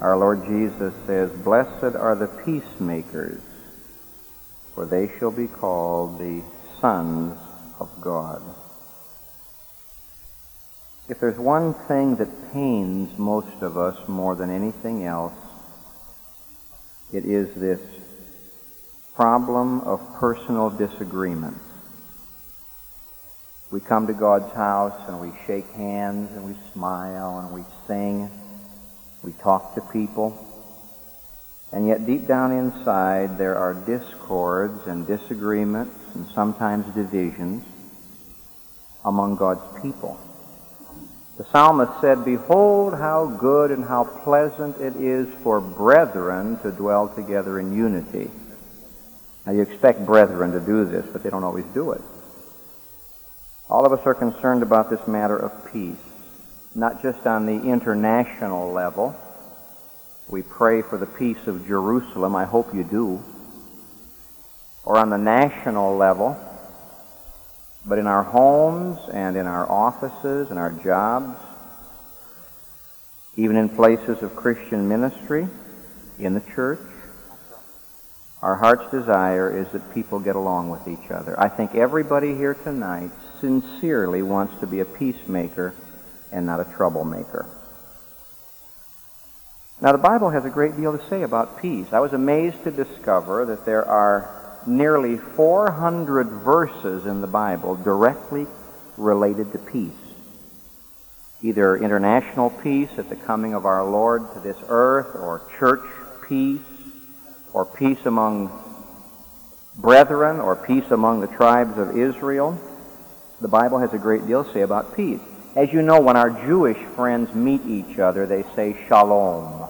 Our Lord Jesus says, Blessed are the peacemakers, for they shall be called the sons of God. If there's one thing that pains most of us more than anything else, it is this problem of personal disagreements. We come to God's house and we shake hands and we smile and we sing we talk to people. And yet, deep down inside, there are discords and disagreements and sometimes divisions among God's people. The psalmist said, Behold, how good and how pleasant it is for brethren to dwell together in unity. Now, you expect brethren to do this, but they don't always do it. All of us are concerned about this matter of peace not just on the international level. We pray for the peace of Jerusalem. I hope you do. Or on the national level. But in our homes and in our offices and our jobs, even in places of Christian ministry, in the church, our heart's desire is that people get along with each other. I think everybody here tonight sincerely wants to be a peacemaker and not a troublemaker. Now, the Bible has a great deal to say about peace. I was amazed to discover that there are nearly 400 verses in the Bible directly related to peace. Either international peace at the coming of our Lord to this earth, or church peace, or peace among brethren, or peace among the tribes of Israel. The Bible has a great deal to say about peace. As you know, when our Jewish friends meet each other, they say shalom.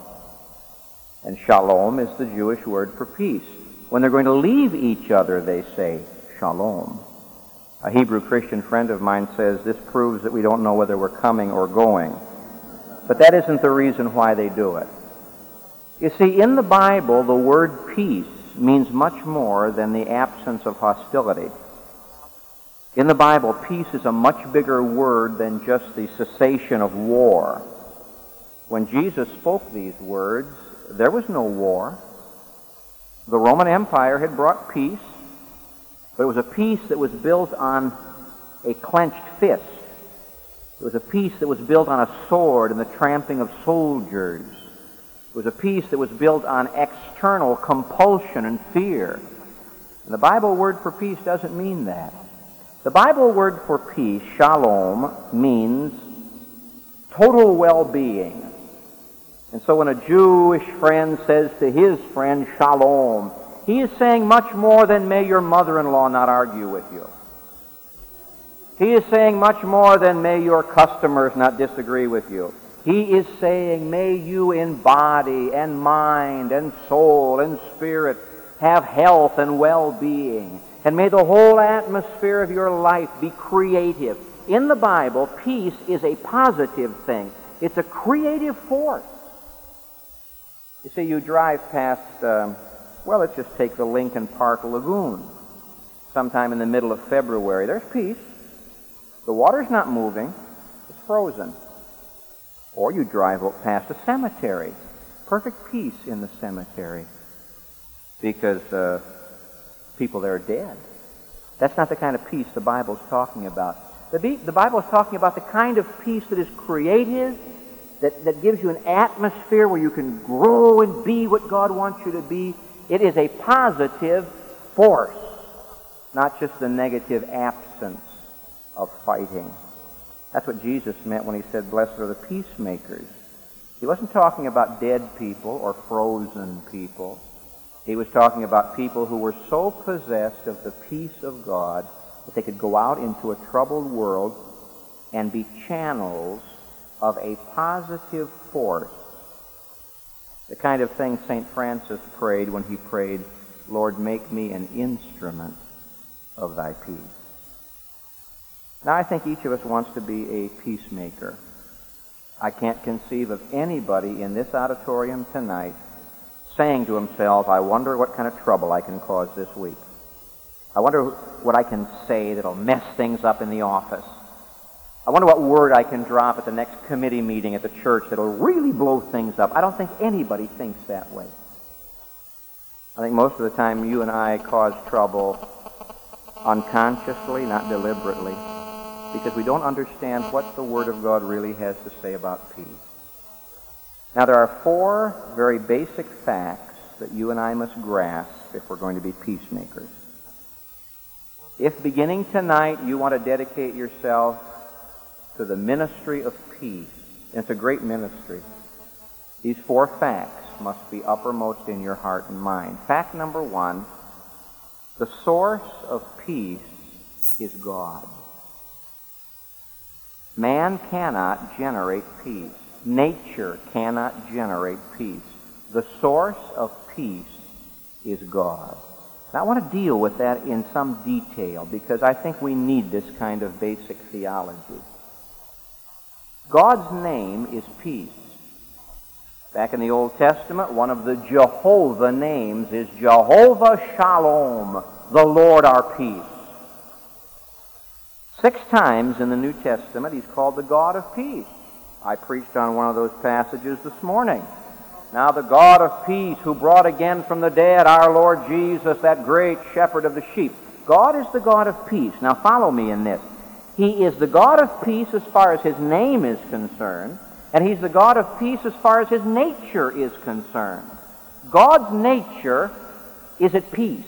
And shalom is the Jewish word for peace. When they're going to leave each other, they say shalom. A Hebrew Christian friend of mine says this proves that we don't know whether we're coming or going. But that isn't the reason why they do it. You see, in the Bible, the word peace means much more than the absence of hostility. In the Bible, peace is a much bigger word than just the cessation of war. When Jesus spoke these words, there was no war. The Roman Empire had brought peace, but it was a peace that was built on a clenched fist. It was a peace that was built on a sword and the tramping of soldiers. It was a peace that was built on external compulsion and fear. And the Bible word for peace doesn't mean that. The Bible word for peace, shalom, means total well-being. And so when a Jewish friend says to his friend, shalom, he is saying much more than may your mother-in-law not argue with you. He is saying much more than may your customers not disagree with you. He is saying, may you in body and mind and soul and spirit have health and well-being. And may the whole atmosphere of your life be creative. In the Bible, peace is a positive thing. It's a creative force. You see, you drive past, um, well, let's just take the Lincoln Park Lagoon. Sometime in the middle of February. There's peace. The water's not moving. It's frozen. Or you drive past a cemetery. Perfect peace in the cemetery. Because uh, people that are dead. That's not the kind of peace the Bible's talking about. The, the Bible is talking about the kind of peace that is creative, that, that gives you an atmosphere where you can grow and be what God wants you to be. It is a positive force, not just the negative absence of fighting. That's what Jesus meant when he said, Blessed are the peacemakers. He wasn't talking about dead people or frozen people. He was talking about people who were so possessed of the peace of God that they could go out into a troubled world and be channels of a positive force The kind of thing St. Francis prayed when he prayed, Lord, make me an instrument of thy peace. Now, I think each of us wants to be a peacemaker. I can't conceive of anybody in this auditorium tonight saying to himself, I wonder what kind of trouble I can cause this week. I wonder what I can say that'll mess things up in the office. I wonder what word I can drop at the next committee meeting at the church that'll really blow things up. I don't think anybody thinks that way. I think most of the time you and I cause trouble unconsciously, not deliberately, because we don't understand what the Word of God really has to say about peace. Now, there are four very basic facts that you and I must grasp if we're going to be peacemakers. If beginning tonight you want to dedicate yourself to the ministry of peace, it's a great ministry, these four facts must be uppermost in your heart and mind. Fact number one the source of peace is God. Man cannot generate peace. Nature cannot generate peace. The source of peace is God. Now, I want to deal with that in some detail because I think we need this kind of basic theology. God's name is peace. Back in the Old Testament, one of the Jehovah names is Jehovah Shalom, the Lord our peace. Six times in the New Testament, he's called the God of peace. I preached on one of those passages this morning. Now, the God of peace, who brought again from the dead our Lord Jesus, that great shepherd of the sheep. God is the God of peace. Now, follow me in this. He is the God of peace as far as his name is concerned, and he's the God of peace as far as his nature is concerned. God's nature is at peace.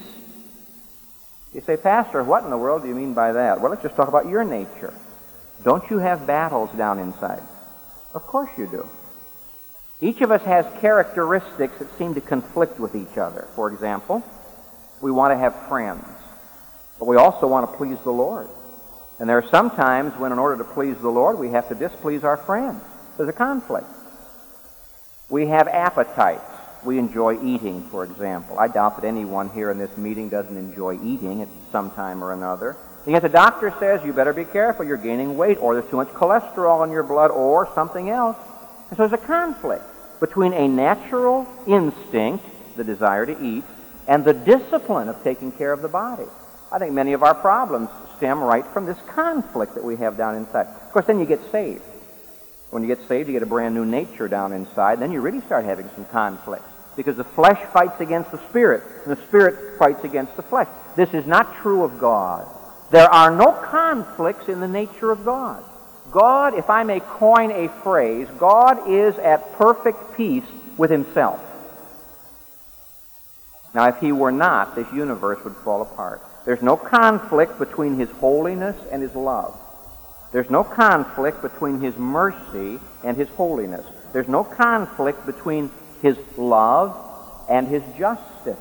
You say, Pastor, what in the world do you mean by that? Well, let's just talk about your nature. Don't you have battles down inside? Of course you do. Each of us has characteristics that seem to conflict with each other. For example, we want to have friends, but we also want to please the Lord. And there are some times when, in order to please the Lord, we have to displease our friends. There's a conflict. We have appetites. We enjoy eating, for example. I doubt that anyone here in this meeting doesn't enjoy eating at some time or another. And yet the doctor says you better be careful, you're gaining weight, or there's too much cholesterol in your blood, or something else. And so there's a conflict between a natural instinct, the desire to eat, and the discipline of taking care of the body. I think many of our problems stem right from this conflict that we have down inside. Of course, then you get saved. When you get saved, you get a brand new nature down inside. Then you really start having some conflicts because the flesh fights against the spirit, and the spirit fights against the flesh. This is not true of God. There are no conflicts in the nature of God. God, if I may coin a phrase, God is at perfect peace with himself. Now, if he were not, this universe would fall apart. There's no conflict between his holiness and his love. There's no conflict between his mercy and his holiness. There's no conflict between his love and his justice.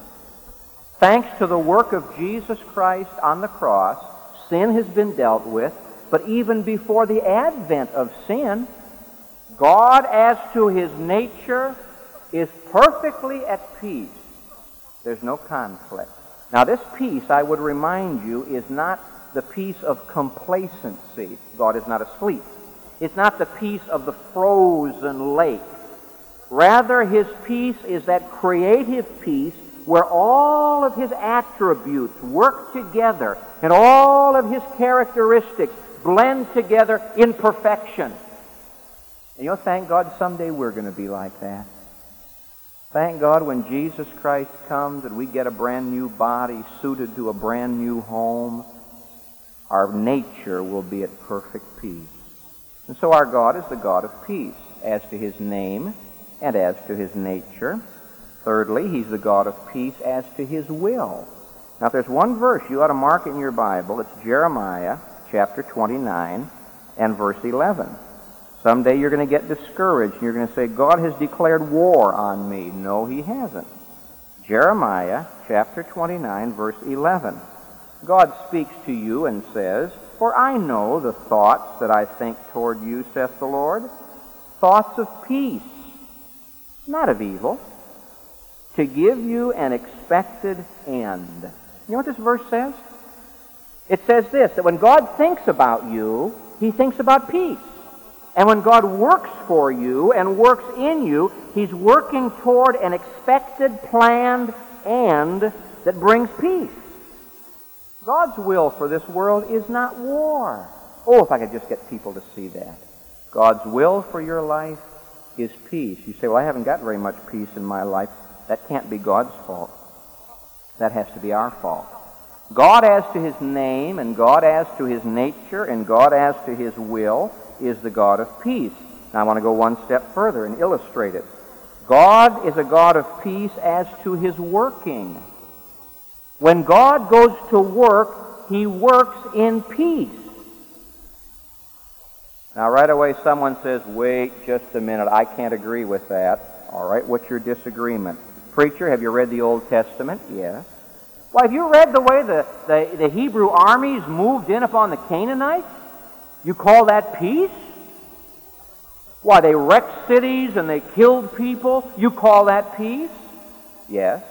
Thanks to the work of Jesus Christ on the cross, sin has been dealt with, but even before the advent of sin, God, as to his nature, is perfectly at peace. There's no conflict. Now, this peace, I would remind you, is not the peace of complacency. God is not asleep. It's not the peace of the frozen lake. Rather, his peace is that creative peace where all of his attributes work together and all of his characteristics blend together in perfection. And you'll thank God someday we're going to be like that. Thank God when Jesus Christ comes and we get a brand new body suited to a brand new home, our nature will be at perfect peace. And so our God is the God of peace as to his name and as to his nature. Thirdly, he's the God of peace as to his will. Now, if there's one verse you ought to mark in your Bible, it's Jeremiah chapter 29 and verse 11. Someday you're going to get discouraged and you're going to say, God has declared war on me. No, he hasn't. Jeremiah chapter 29, verse 11. God speaks to you and says, For I know the thoughts that I think toward you, saith the Lord, thoughts of peace, not of evil, to give you an expected end. You know what this verse says? It says this that when God thinks about you, he thinks about peace. And when God works for you and works in you, he's working toward an expected, planned end that brings peace. God's will for this world is not war. Oh, if I could just get people to see that. God's will for your life is peace. You say, well, I haven't got very much peace in my life. That can't be God's fault. That has to be our fault. God as to his name, and God as to his nature, and God as to his will is the God of peace. Now I want to go one step further and illustrate it. God is a God of peace as to his working. When God goes to work, he works in peace. Now, right away, someone says, wait just a minute, I can't agree with that. All right, what's your disagreement? Preacher, have you read the Old Testament? Yes. Well, have you read the way the, the, the Hebrew armies moved in upon the Canaanites? You call that peace? Why, they wrecked cities and they killed people. You call that peace? Yes.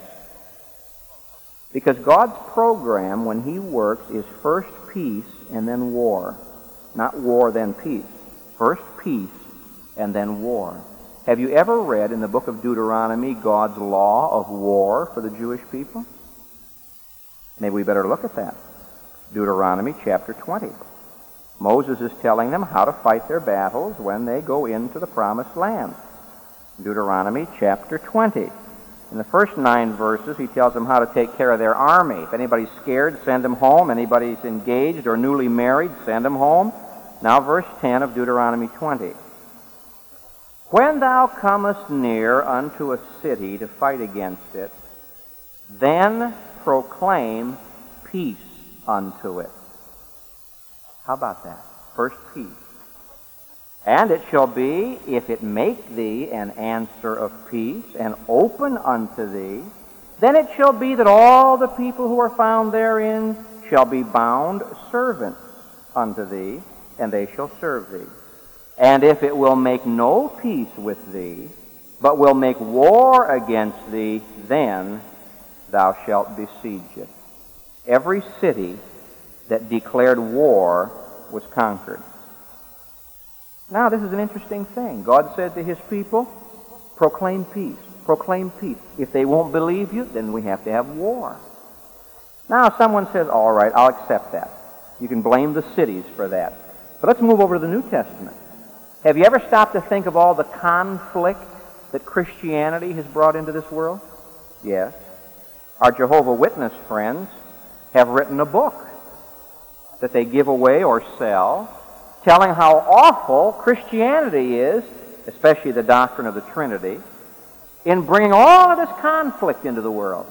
Because God's program, when He works, is first peace and then war. Not war, then peace. First peace and then war. Have you ever read in the book of Deuteronomy God's law of war for the Jewish people? Maybe we better look at that. Deuteronomy chapter 20. Moses is telling them how to fight their battles when they go into the promised land. Deuteronomy chapter 20. In the first nine verses, he tells them how to take care of their army. If anybody's scared, send them home. Anybody's engaged or newly married, send them home. Now, verse 10 of Deuteronomy 20. When thou comest near unto a city to fight against it, then proclaim peace unto it. How about that? First peace. And it shall be, if it make thee an answer of peace, and open unto thee, then it shall be that all the people who are found therein shall be bound servants unto thee, and they shall serve thee. And if it will make no peace with thee, but will make war against thee, then thou shalt besiege it. Every city that declared war was conquered. Now, this is an interesting thing. God said to his people, proclaim peace, proclaim peace. If they won't believe you, then we have to have war. Now, someone says, all right, I'll accept that. You can blame the cities for that. But let's move over to the New Testament. Have you ever stopped to think of all the conflict that Christianity has brought into this world? Yes. Our Jehovah Witness friends have written a book that they give away or sell telling how awful Christianity is, especially the doctrine of the Trinity, in bringing all of this conflict into the world.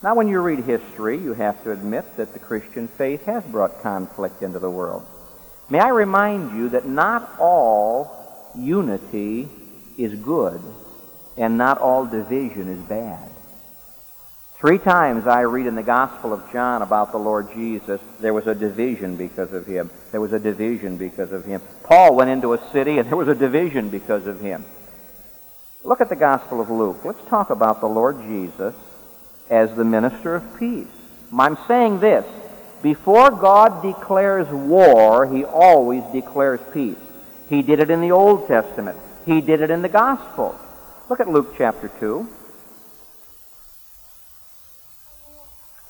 Now, when you read history, you have to admit that the Christian faith has brought conflict into the world. May I remind you that not all unity is good and not all division is bad. Three times I read in the Gospel of John about the Lord Jesus, there was a division because of him. There was a division because of him. Paul went into a city and there was a division because of him. Look at the Gospel of Luke. Let's talk about the Lord Jesus as the minister of peace. I'm saying this. Before God declares war, he always declares peace. He did it in the Old Testament. He did it in the Gospel. Look at Luke chapter 2.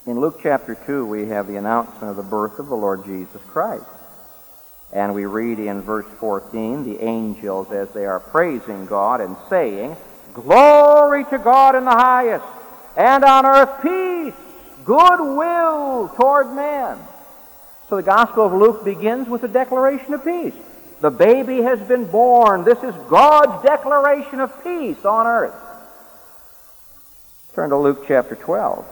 In Luke chapter 2, we have the announcement of the birth of the Lord Jesus Christ. And we read in verse 14, the angels, as they are praising God and saying, Glory to God in the highest, and on earth peace, goodwill toward men. So the Gospel of Luke begins with a declaration of peace. The baby has been born. This is God's declaration of peace on earth. Turn to Luke chapter 12.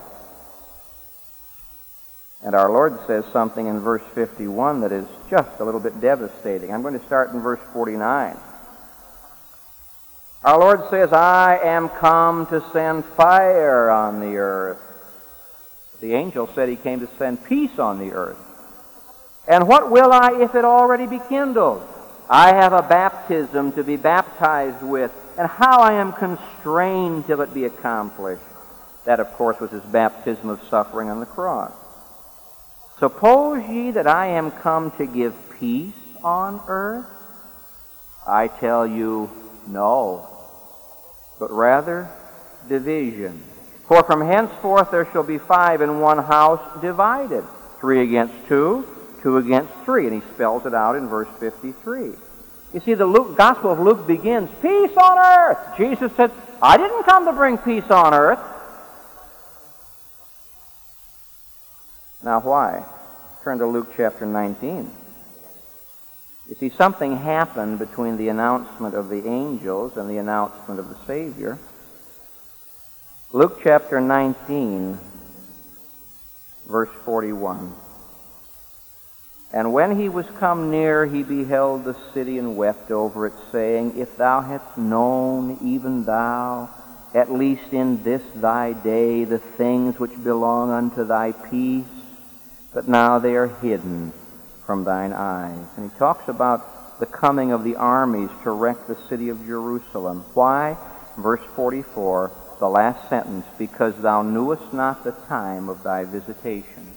And our Lord says something in verse 51 that is just a little bit devastating. I'm going to start in verse 49. Our Lord says, I am come to send fire on the earth. The angel said he came to send peace on the earth. And what will I if it already be kindled? I have a baptism to be baptized with, and how I am constrained till it be accomplished. That, of course, was his baptism of suffering on the cross. Suppose ye that I am come to give peace on earth? I tell you, no, but rather division. For from henceforth there shall be five in one house divided, three against two, two against three. And he spells it out in verse 53. You see, the Luke, Gospel of Luke begins, Peace on earth! Jesus said, I didn't come to bring peace on earth. Now, why? Turn to Luke chapter 19. You see, something happened between the announcement of the angels and the announcement of the Savior. Luke chapter 19, verse 41. And when he was come near, he beheld the city and wept over it, saying, If thou hadst known, even thou, at least in this thy day, the things which belong unto thy peace, but now they are hidden from thine eyes. And he talks about the coming of the armies to wreck the city of Jerusalem. Why? Verse 44, the last sentence, because thou knewest not the time of thy visitation.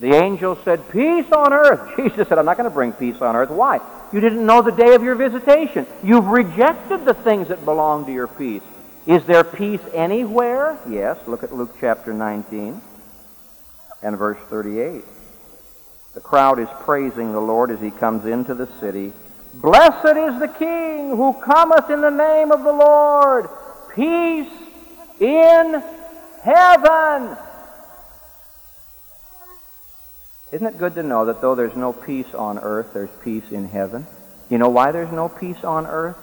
The angel said, Peace on earth. Jesus said, I'm not going to bring peace on earth. Why? You didn't know the day of your visitation. You've rejected the things that belong to your peace. Is there peace anywhere? Yes. Look at Luke chapter 19 and verse 38. The crowd is praising the Lord as he comes into the city. Blessed is the King who cometh in the name of the Lord. Peace in heaven. Isn't it good to know that though there's no peace on earth, there's peace in heaven? You know why there's no peace on earth?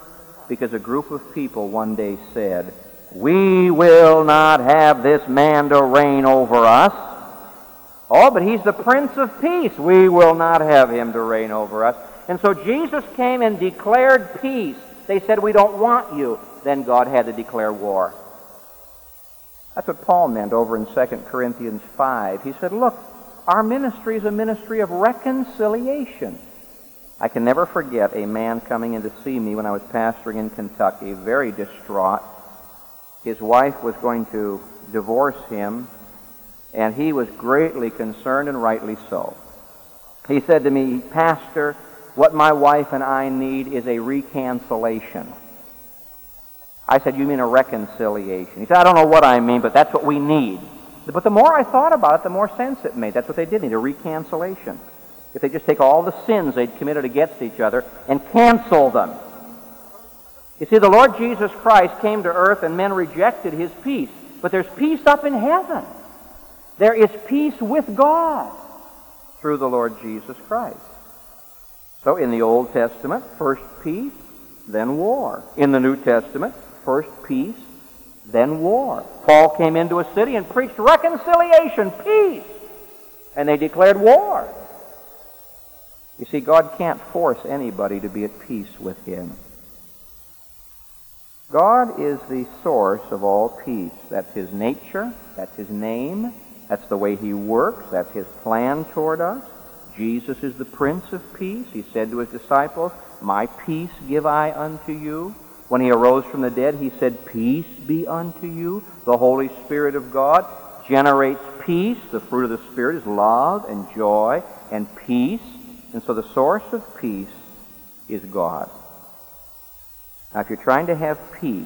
Because a group of people one day said, We will not have this man to reign over us. Oh, but he's the Prince of Peace. We will not have him to reign over us. And so Jesus came and declared peace. They said, We don't want you. Then God had to declare war. That's what Paul meant over in 2 Corinthians 5. He said, Look, our ministry is a ministry of reconciliation. I can never forget a man coming in to see me when I was pastoring in Kentucky, very distraught. His wife was going to divorce him, and he was greatly concerned, and rightly so. He said to me, Pastor, what my wife and I need is a reconciliation. I said, You mean a reconciliation? He said, I don't know what I mean, but that's what we need. But the more I thought about it, the more sense it made. That's what they did need a reconciliation. If they just take all the sins they'd committed against each other and cancel them. You see, the Lord Jesus Christ came to earth and men rejected his peace. But there's peace up in heaven. There is peace with God through the Lord Jesus Christ. So in the Old Testament, first peace, then war. In the New Testament, first peace, then war. Paul came into a city and preached reconciliation, peace, and they declared war. You see, God can't force anybody to be at peace with Him. God is the source of all peace. That's His nature, that's His name, that's the way He works, that's His plan toward us. Jesus is the Prince of Peace. He said to His disciples, My peace give I unto you. When he arose from the dead, he said, Peace be unto you. The Holy Spirit of God generates peace. The fruit of the Spirit is love and joy and peace. And so the source of peace is God. Now, if you're trying to have peace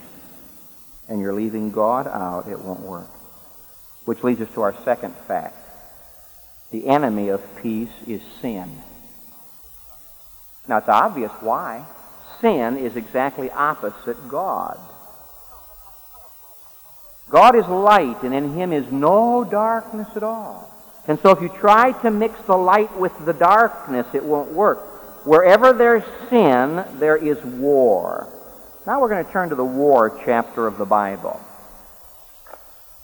and you're leaving God out, it won't work. Which leads us to our second fact. The enemy of peace is sin. Now, it's obvious why sin is exactly opposite God. God is light, and in him is no darkness at all. And so if you try to mix the light with the darkness, it won't work. Wherever there's sin, there is war. Now we're going to turn to the war chapter of the Bible.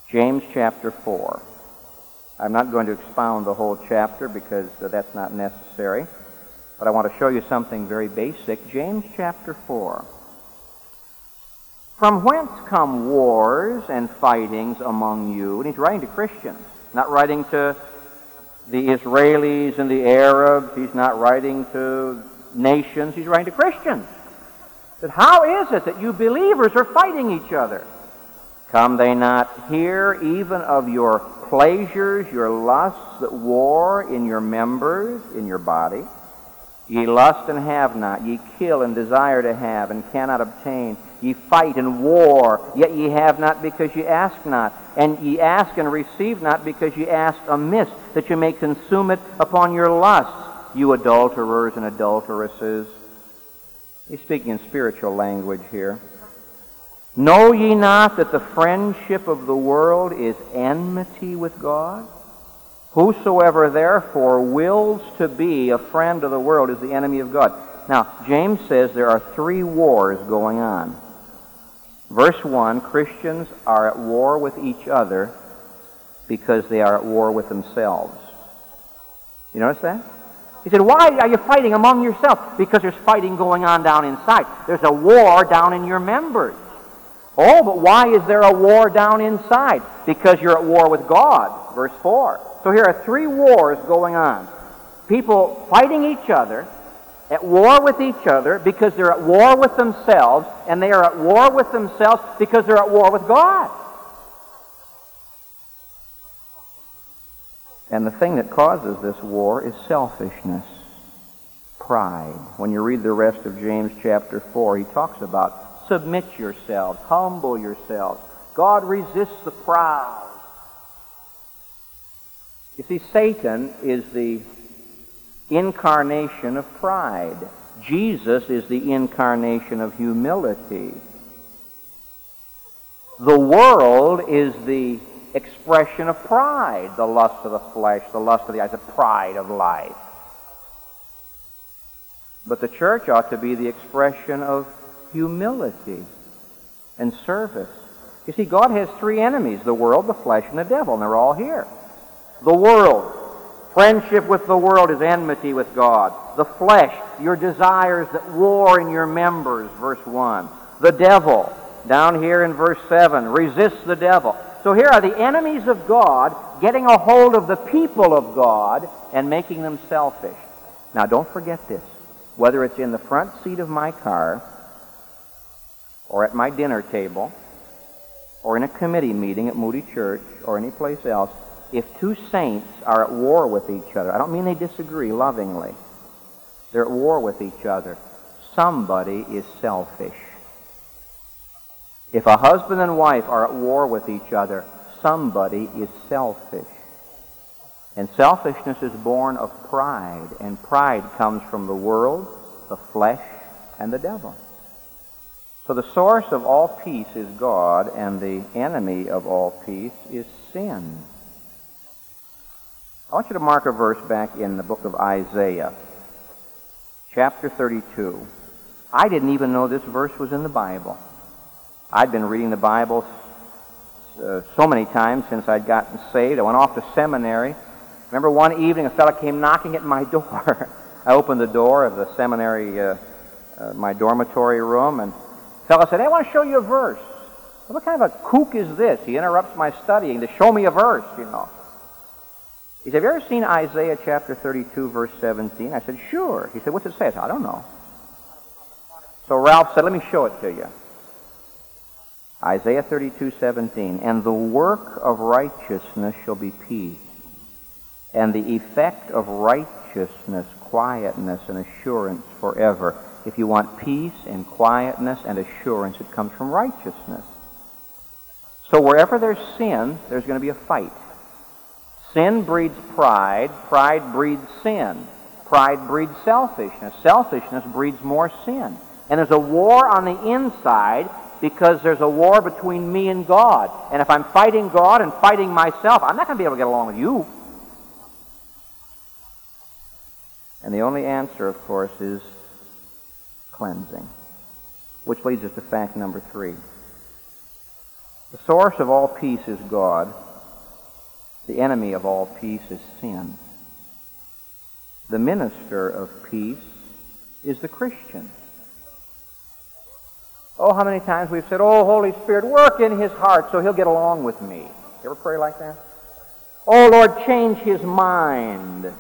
James chapter 4. I'm not going to expound the whole chapter because that's not necessary. But I want to show you something very basic. James chapter 4. From whence come wars and fightings among you? And he's writing to Christians, not writing to the Israelis and the Arabs. He's not writing to nations. He's writing to Christians. That how is it that you believers are fighting each other? Come they not here even of your pleasures, your lusts that war in your members, in your body? Ye lust and have not, ye kill and desire to have and cannot obtain. Ye fight and war, yet ye have not because ye ask not. And ye ask and receive not because ye ask amiss, that ye may consume it upon your lusts, you adulterers and adulteresses. He's speaking in spiritual language here. Know ye not that the friendship of the world is enmity with God? Whosoever therefore wills to be a friend of the world is the enemy of God. Now, James says there are three wars going on. Verse 1 Christians are at war with each other because they are at war with themselves. You notice that? He said, Why are you fighting among yourselves? Because there's fighting going on down inside. There's a war down in your members. Oh, but why is there a war down inside? Because you're at war with God. Verse 4. So here are three wars going on. People fighting each other, at war with each other because they're at war with themselves, and they are at war with themselves because they're at war with God. And the thing that causes this war is selfishness, pride. When you read the rest of James chapter 4, he talks about submit yourselves, humble yourselves. God resists the proud. You see, Satan is the incarnation of pride. Jesus is the incarnation of humility. The world is the expression of pride, the lust of the flesh, the lust of the eyes, the pride of life. But the church ought to be the expression of humility and service. You see, God has three enemies the world, the flesh, and the devil, and they're all here. The world. Friendship with the world is enmity with God. The flesh, your desires that war in your members, verse 1. The devil, down here in verse 7, resist the devil. So here are the enemies of God getting a hold of the people of God and making them selfish. Now, don't forget this. Whether it's in the front seat of my car, or at my dinner table, or in a committee meeting at Moody Church, or any place else, if two saints are at war with each other, I don't mean they disagree lovingly, they're at war with each other, somebody is selfish. If a husband and wife are at war with each other, somebody is selfish. And selfishness is born of pride, and pride comes from the world, the flesh, and the devil. So the source of all peace is God, and the enemy of all peace is sin. I want you to mark a verse back in the book of Isaiah, chapter 32. I didn't even know this verse was in the Bible. I'd been reading the Bible uh, so many times since I'd gotten saved. I went off to seminary. Remember one evening a fellow came knocking at my door. I opened the door of the seminary, uh, uh, my dormitory room, and the fellow said, I want to show you a verse. Well, what kind of a kook is this? He interrupts my studying to show me a verse, you know. He said, Have you ever seen Isaiah chapter 32, verse 17? I said, Sure. He said, What's it say? I said, I don't know. So Ralph said, Let me show it to you. Isaiah 32, 17. And the work of righteousness shall be peace, and the effect of righteousness, quietness, and assurance forever. If you want peace and quietness and assurance, it comes from righteousness. So wherever there's sin, there's going to be a fight. Sin breeds pride, pride breeds sin. Pride breeds selfishness. Selfishness breeds more sin. And there's a war on the inside because there's a war between me and God. And if I'm fighting God and fighting myself, I'm not going to be able to get along with you. And the only answer, of course, is cleansing. Which leads us to fact number three. The source of all peace is God. The enemy of all peace is sin. The minister of peace is the Christian. Oh, how many times we've said, Oh, Holy Spirit, work in his heart so he'll get along with me. You ever pray like that? Oh, Lord, change his mind.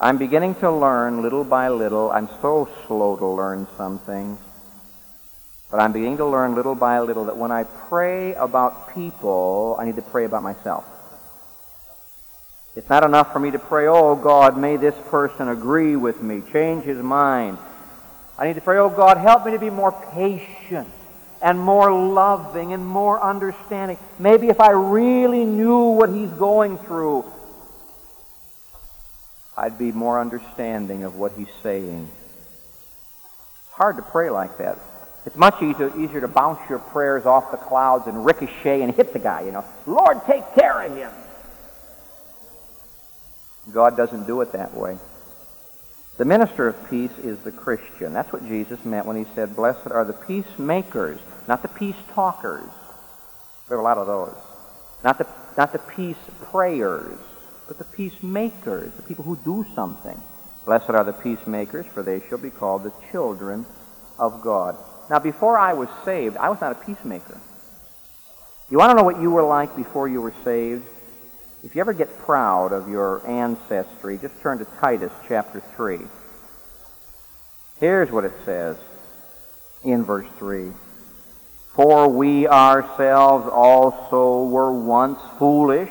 I'm beginning to learn little by little. I'm so slow to learn some things. But I'm beginning to learn little by little that when I pray about people, I need to pray about myself. It's not enough for me to pray, oh God, may this person agree with me, change his mind. I need to pray, oh God, help me to be more patient and more loving and more understanding. Maybe if I really knew what he's going through, I'd be more understanding of what he's saying. It's hard to pray like that. It's much easier, easier to bounce your prayers off the clouds and ricochet and hit the guy, you know. Lord, take care of him. God doesn't do it that way. The minister of peace is the Christian. That's what Jesus meant when he said, Blessed are the peacemakers, not the peace talkers. There are a lot of those. Not the, not the peace prayers, but the peacemakers, the people who do something. Blessed are the peacemakers, for they shall be called the children of God. Now, before I was saved, I was not a peacemaker. You want to know what you were like before you were saved? If you ever get proud of your ancestry, just turn to Titus chapter 3. Here's what it says in verse 3. For we ourselves also were once foolish,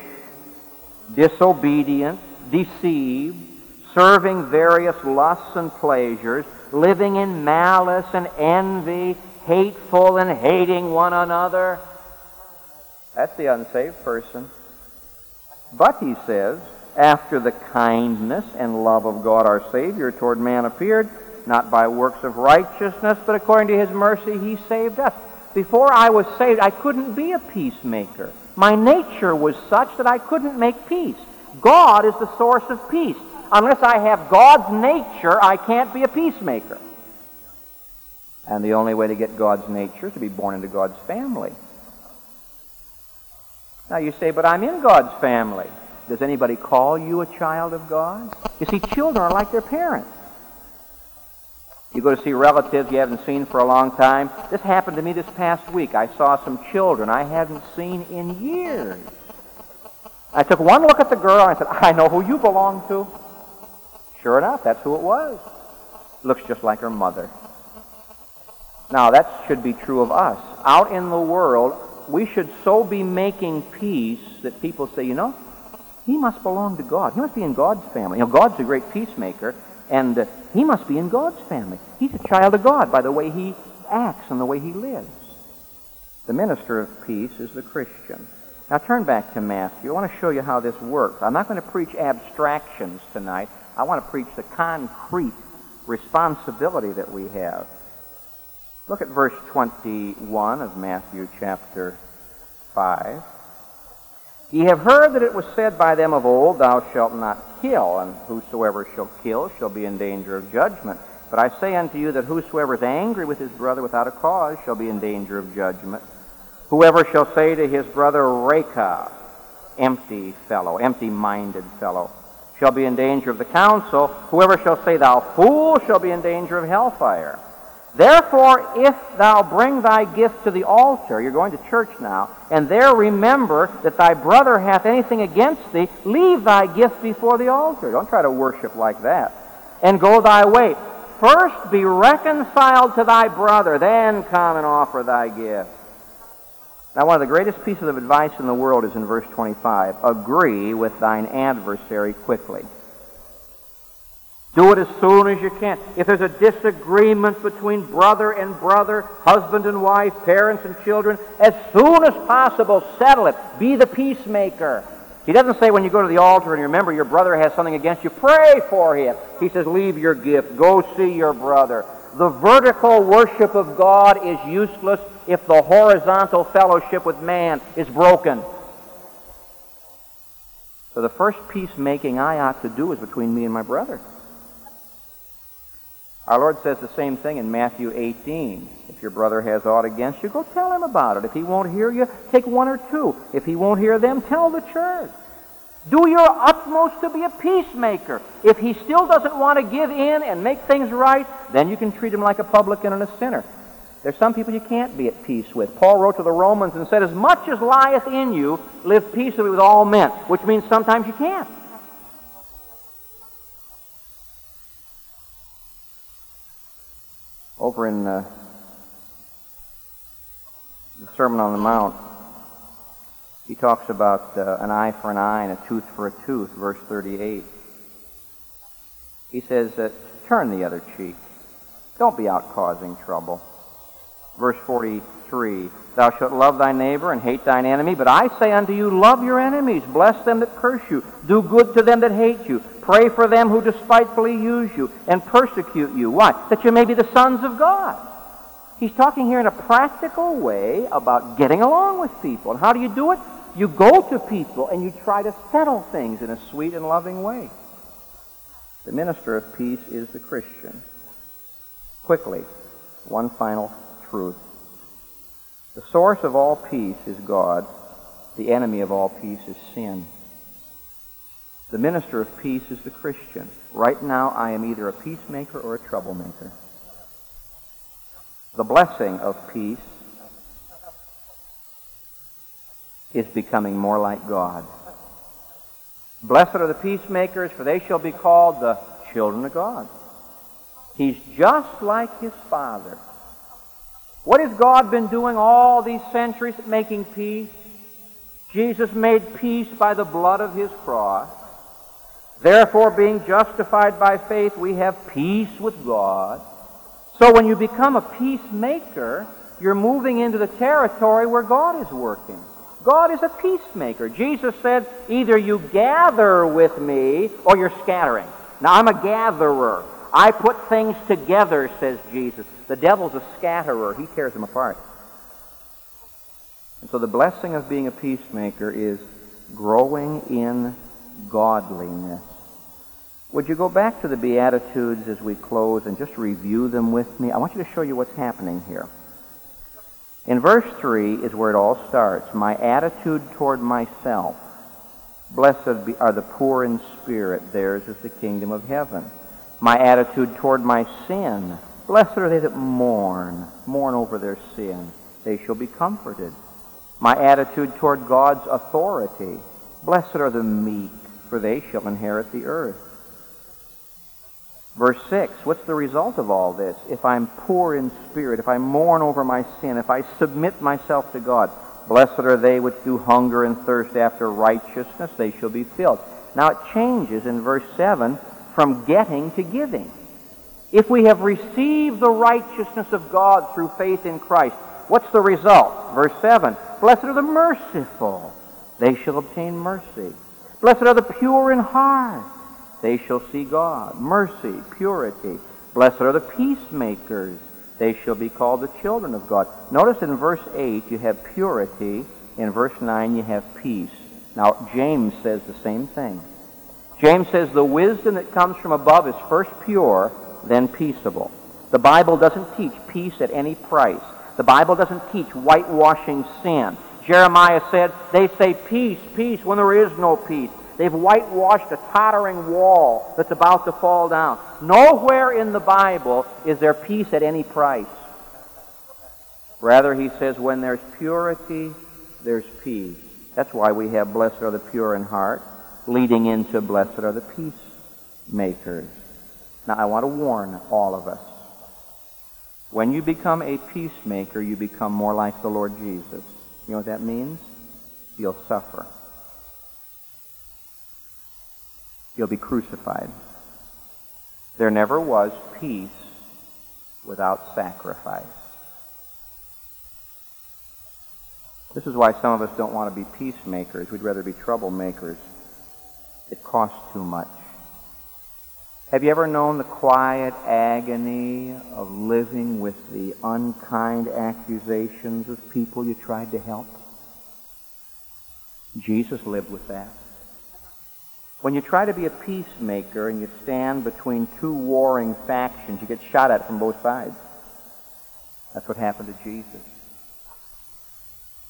disobedient, deceived, serving various lusts and pleasures, living in malice and envy, hateful and hating one another. That's the unsaved person. But, he says, after the kindness and love of God our Savior toward man appeared, not by works of righteousness, but according to his mercy he saved us. Before I was saved, I couldn't be a peacemaker. My nature was such that I couldn't make peace. God is the source of peace. Unless I have God's nature, I can't be a peacemaker. And the only way to get God's nature is to be born into God's family. Now you say, but I'm in God's family. Does anybody call you a child of God? You see, children are like their parents. You go to see relatives you haven't seen for a long time. This happened to me this past week. I saw some children I hadn't seen in years. I took one look at the girl and I said, I know who you belong to. Sure enough, that's who it was. Looks just like her mother. Now, that should be true of us. Out in the world, we should so be making peace that people say, you know, he must belong to God. He must be in God's family. You know, God's a great peacemaker, and uh, he must be in God's family. He's a child of God by the way he acts and the way he lives. The minister of peace is the Christian. Now turn back to Matthew. I want to show you how this works. I'm not going to preach abstractions tonight. I want to preach the concrete responsibility that we have. Look at verse 21 of Matthew chapter 5. Ye have heard that it was said by them of old, Thou shalt not kill, and whosoever shall kill shall be in danger of judgment. But I say unto you that whosoever is angry with his brother without a cause shall be in danger of judgment. Whoever shall say to his brother, Raca, empty fellow, empty minded fellow, shall be in danger of the council. Whoever shall say, Thou fool, shall be in danger of hellfire. Therefore, if thou bring thy gift to the altar, you're going to church now, and there remember that thy brother hath anything against thee, leave thy gift before the altar. Don't try to worship like that. And go thy way. First be reconciled to thy brother, then come and offer thy gift. Now, one of the greatest pieces of advice in the world is in verse 25 agree with thine adversary quickly. Do it as soon as you can. If there's a disagreement between brother and brother, husband and wife, parents and children, as soon as possible, settle it. Be the peacemaker. He doesn't say when you go to the altar and you remember your brother has something against you, pray for him. He says, leave your gift. Go see your brother. The vertical worship of God is useless if the horizontal fellowship with man is broken. So the first peacemaking I ought to do is between me and my brother. Our Lord says the same thing in Matthew 18. If your brother has aught against you, go tell him about it. If he won't hear you, take one or two. If he won't hear them, tell the church. Do your utmost to be a peacemaker. If he still doesn't want to give in and make things right, then you can treat him like a publican and a sinner. There's some people you can't be at peace with. Paul wrote to the Romans and said, As much as lieth in you, live peaceably with all men, which means sometimes you can't. Over in uh, the Sermon on the Mount, he talks about uh, an eye for an eye and a tooth for a tooth, verse 38. He says, uh, Turn the other cheek. Don't be out causing trouble. Verse 43, Thou shalt love thy neighbor and hate thine enemy, but I say unto you, love your enemies, bless them that curse you, do good to them that hate you, pray for them who despitefully use you and persecute you. Why? That you may be the sons of God. He's talking here in a practical way about getting along with people. And how do you do it? You go to people and you try to settle things in a sweet and loving way. The minister of peace is the Christian. Quickly, one final truth. The source of all peace is God. The enemy of all peace is sin. The minister of peace is the Christian. Right now, I am either a peacemaker or a troublemaker. The blessing of peace is becoming more like God. Blessed are the peacemakers, for they shall be called the children of God. He's just like his Father. What has God been doing all these centuries making peace? Jesus made peace by the blood of his cross. Therefore, being justified by faith, we have peace with God. So when you become a peacemaker, you're moving into the territory where God is working. God is a peacemaker. Jesus said, either you gather with me or you're scattering. Now, I'm a gatherer. I put things together, says Jesus. The devil's a scatterer. He tears them apart. And so the blessing of being a peacemaker is growing in godliness. Would you go back to the Beatitudes as we close and just review them with me? I want you to show you what's happening here. In verse 3 is where it all starts. My attitude toward myself. Blessed are the poor in spirit. Theirs is the kingdom of heaven. My attitude toward my sin. Blessed are they that mourn, mourn over their sin. They shall be comforted. My attitude toward God's authority. Blessed are the meek, for they shall inherit the earth. Verse 6, what's the result of all this? If I'm poor in spirit, if I mourn over my sin, if I submit myself to God, blessed are they which do hunger and thirst after righteousness, they shall be filled. Now it changes in verse 7 from getting to giving. If we have received the righteousness of God through faith in Christ, what's the result? Verse 7 Blessed are the merciful, they shall obtain mercy. Blessed are the pure in heart they shall see God. Mercy, purity. Blessed are the peacemakers. They shall be called the children of God. Notice in verse 8 you have purity. In verse 9 you have peace. Now, James says the same thing. James says the wisdom that comes from above is first pure, then peaceable. The Bible doesn't teach peace at any price. The Bible doesn't teach whitewashing sin. Jeremiah said, they say peace, peace, when there is no peace. They've whitewashed a tottering wall that's about to fall down. Nowhere in the Bible is there peace at any price. Rather, he says, when there's purity, there's peace. That's why we have blessed are the pure in heart, leading into blessed are the peacemakers. Now, I want to warn all of us. When you become a peacemaker, you become more like the Lord Jesus. You know what that means? You'll suffer. You'll be crucified. There never was peace without sacrifice. This is why some of us don't want to be peacemakers. We'd rather be troublemakers. It costs too much. Have you ever known the quiet agony of living with the unkind accusations of people you tried to help? Jesus lived with that. When you try to be a peacemaker and you stand between two warring factions, you get shot at from both sides. That's what happened to Jesus.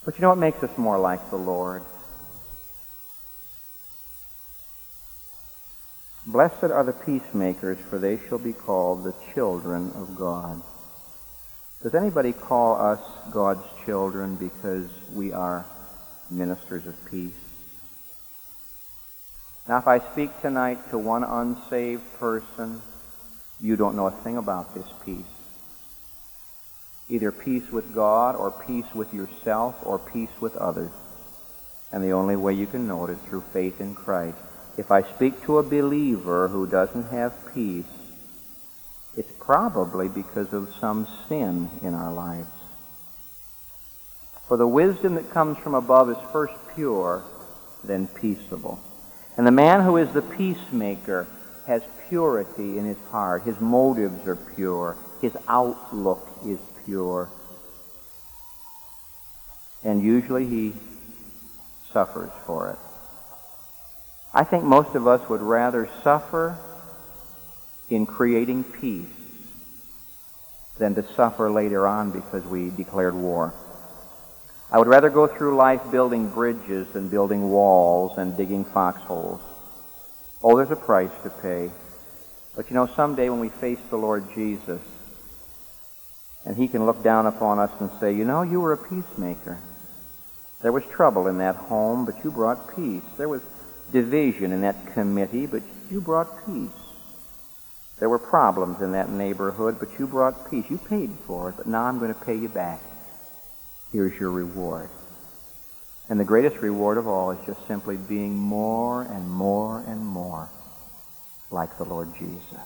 But you know what makes us more like the Lord? Blessed are the peacemakers, for they shall be called the children of God. Does anybody call us God's children because we are ministers of peace? Now, if I speak tonight to one unsaved person, you don't know a thing about this peace. either peace with God or peace with yourself or peace with others. And the only way you can know it is through faith in Christ. If I speak to a believer who doesn't have peace, it's probably because of some sin in our lives. For the wisdom that comes from above is first pure, then peaceable. And the man who is the peacemaker has purity in his heart. His motives are pure. His outlook is pure. And usually he suffers for it. I think most of us would rather suffer in creating peace than to suffer later on because we declared war. I would rather go through life building bridges than building walls and digging foxholes. Oh, there's a price to pay. But you know, someday when we face the Lord Jesus, and he can look down upon us and say, you know, you were a peacemaker. There was trouble in that home, but you brought peace. There was division in that committee, but you brought peace. There were problems in that neighborhood, but you brought peace. You paid for it, but now I'm going to pay you back. Here's your reward. And the greatest reward of all is just simply being more and more and more like the Lord Jesus.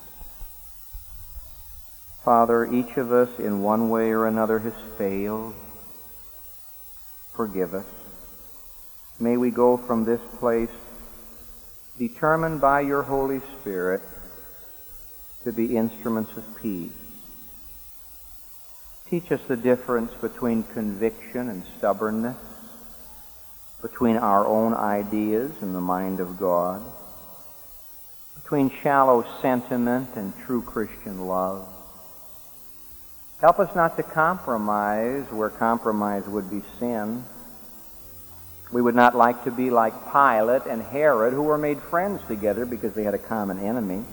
Father, each of us in one way or another has failed. Forgive us. May we go from this place determined by your Holy Spirit to be instruments of peace. Teach us the difference between conviction and stubbornness, between our own ideas and the mind of God, between shallow sentiment and true Christian love. Help us not to compromise where compromise would be sin. We would not like to be like Pilate and Herod, who were made friends together because they had a common enemy.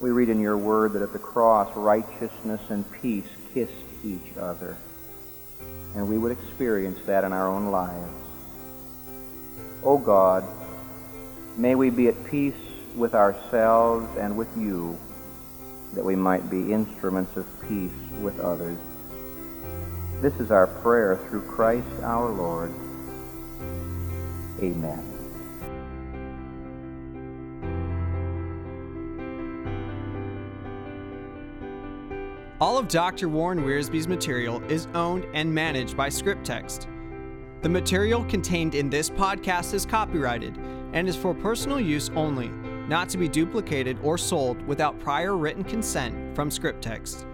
We read in your word that at the cross, righteousness and peace kissed each other. And we would experience that in our own lives. O oh God, may we be at peace with ourselves and with you, that we might be instruments of peace with others. This is our prayer through Christ our Lord. Amen. All of Dr. Warren Wiersbe's material is owned and managed by ScriptText. The material contained in this podcast is copyrighted and is for personal use only, not to be duplicated or sold without prior written consent from ScriptText.